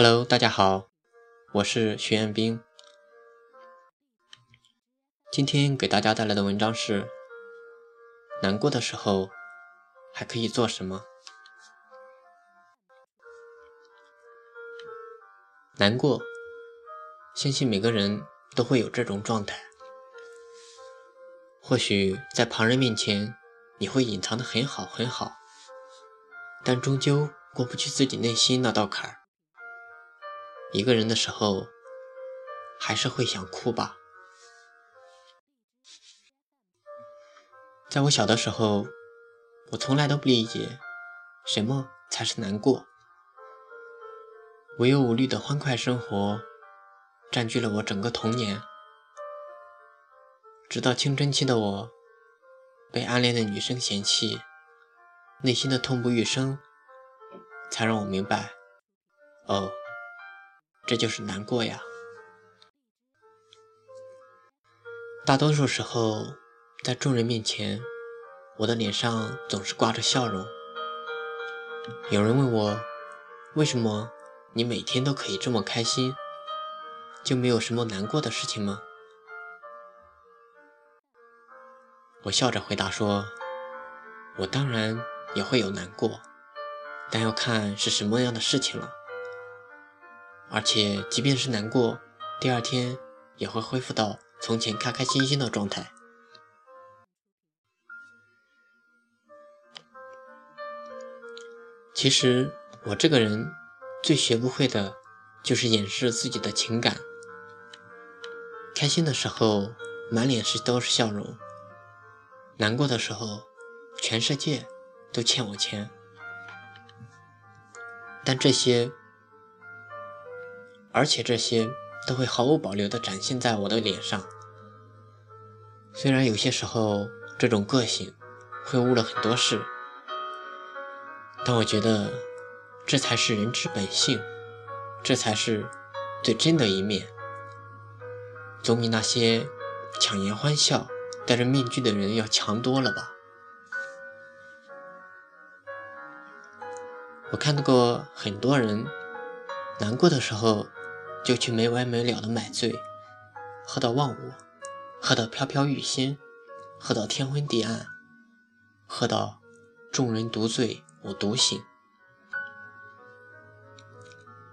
Hello，大家好，我是徐彦斌。今天给大家带来的文章是：难过的时候还可以做什么？难过，相信每个人都会有这种状态。或许在旁人面前，你会隐藏的很好很好，但终究过不去自己内心那道坎儿。一个人的时候，还是会想哭吧。在我小的时候，我从来都不理解什么才是难过。无忧无虑的欢快生活占据了我整个童年，直到青春期的我被暗恋的女生嫌弃，内心的痛不欲生，才让我明白，哦。这就是难过呀。大多数时候，在众人面前，我的脸上总是挂着笑容。有人问我，为什么你每天都可以这么开心，就没有什么难过的事情吗？我笑着回答说：“我当然也会有难过，但要看是什么样的事情了。”而且，即便是难过，第二天也会恢复到从前开开心心的状态。其实，我这个人最学不会的就是掩饰自己的情感。开心的时候，满脸是都是笑容；难过的时候，全世界都欠我钱。但这些。而且这些都会毫无保留地展现在我的脸上。虽然有些时候这种个性会误了很多事，但我觉得这才是人之本性，这才是最真的一面，总比那些强颜欢笑、戴着面具的人要强多了吧。我看到过很多人难过的时候。就去没完没了的买醉，喝到忘我，喝到飘飘欲仙，喝到天昏地暗，喝到众人独醉我独醒。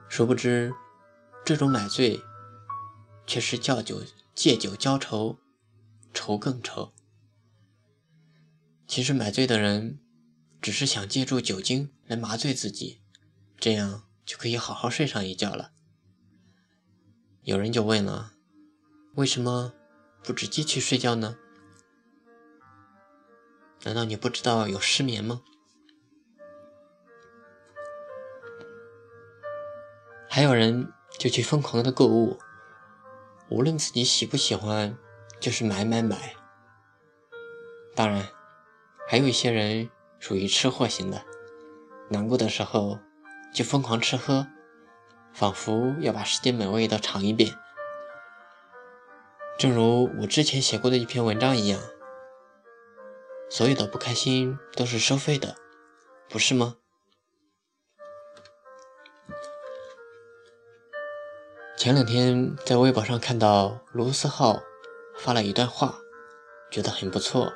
殊不知，这种买醉却是叫酒借酒浇愁，愁更愁。其实买醉的人只是想借助酒精来麻醉自己，这样就可以好好睡上一觉了。有人就问了：“为什么不直接去睡觉呢？难道你不知道有失眠吗？”还有人就去疯狂的购物，无论自己喜不喜欢，就是买买买。当然，还有一些人属于吃货型的，难过的时候就疯狂吃喝。仿佛要把世间美味都尝一遍，正如我之前写过的一篇文章一样，所有的不开心都是收费的，不是吗？前两天在微博上看到卢思浩发了一段话，觉得很不错，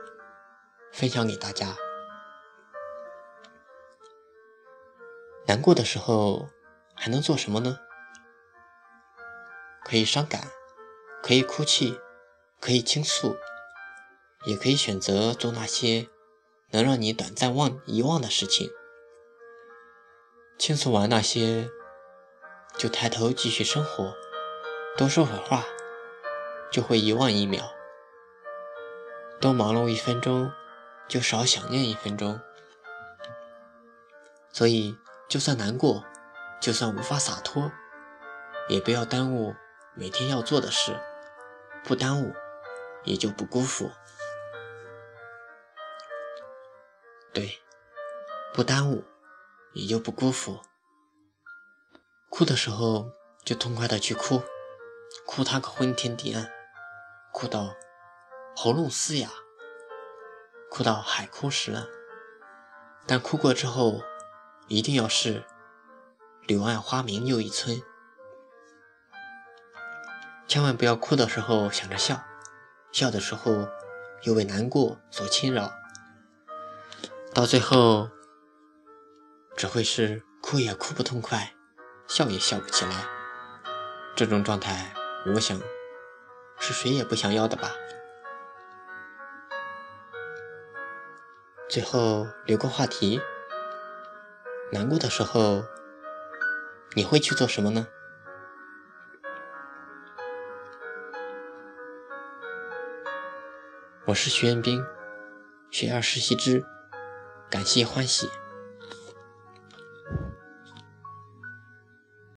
分享给大家。难过的时候。还能做什么呢？可以伤感，可以哭泣，可以倾诉，也可以选择做那些能让你短暂忘遗忘的事情。倾诉完那些，就抬头继续生活，多说会话，就会遗忘一秒；多忙碌一分钟，就少想念一分钟。所以，就算难过。就算无法洒脱，也不要耽误每天要做的事，不耽误，也就不辜负。对，不耽误，也就不辜负。哭的时候就痛快的去哭，哭他个昏天地暗，哭到喉咙嘶哑，哭到海枯石烂。但哭过之后，一定要是。柳暗花明又一村。千万不要哭的时候想着笑，笑的时候又为难过所侵扰，到最后只会是哭也哭不痛快，笑也笑不起来。这种状态，我想是谁也不想要的吧。最后留个话题：难过的时候，你会去做什么呢？我是徐彦斌，学而时习之，感谢欢喜。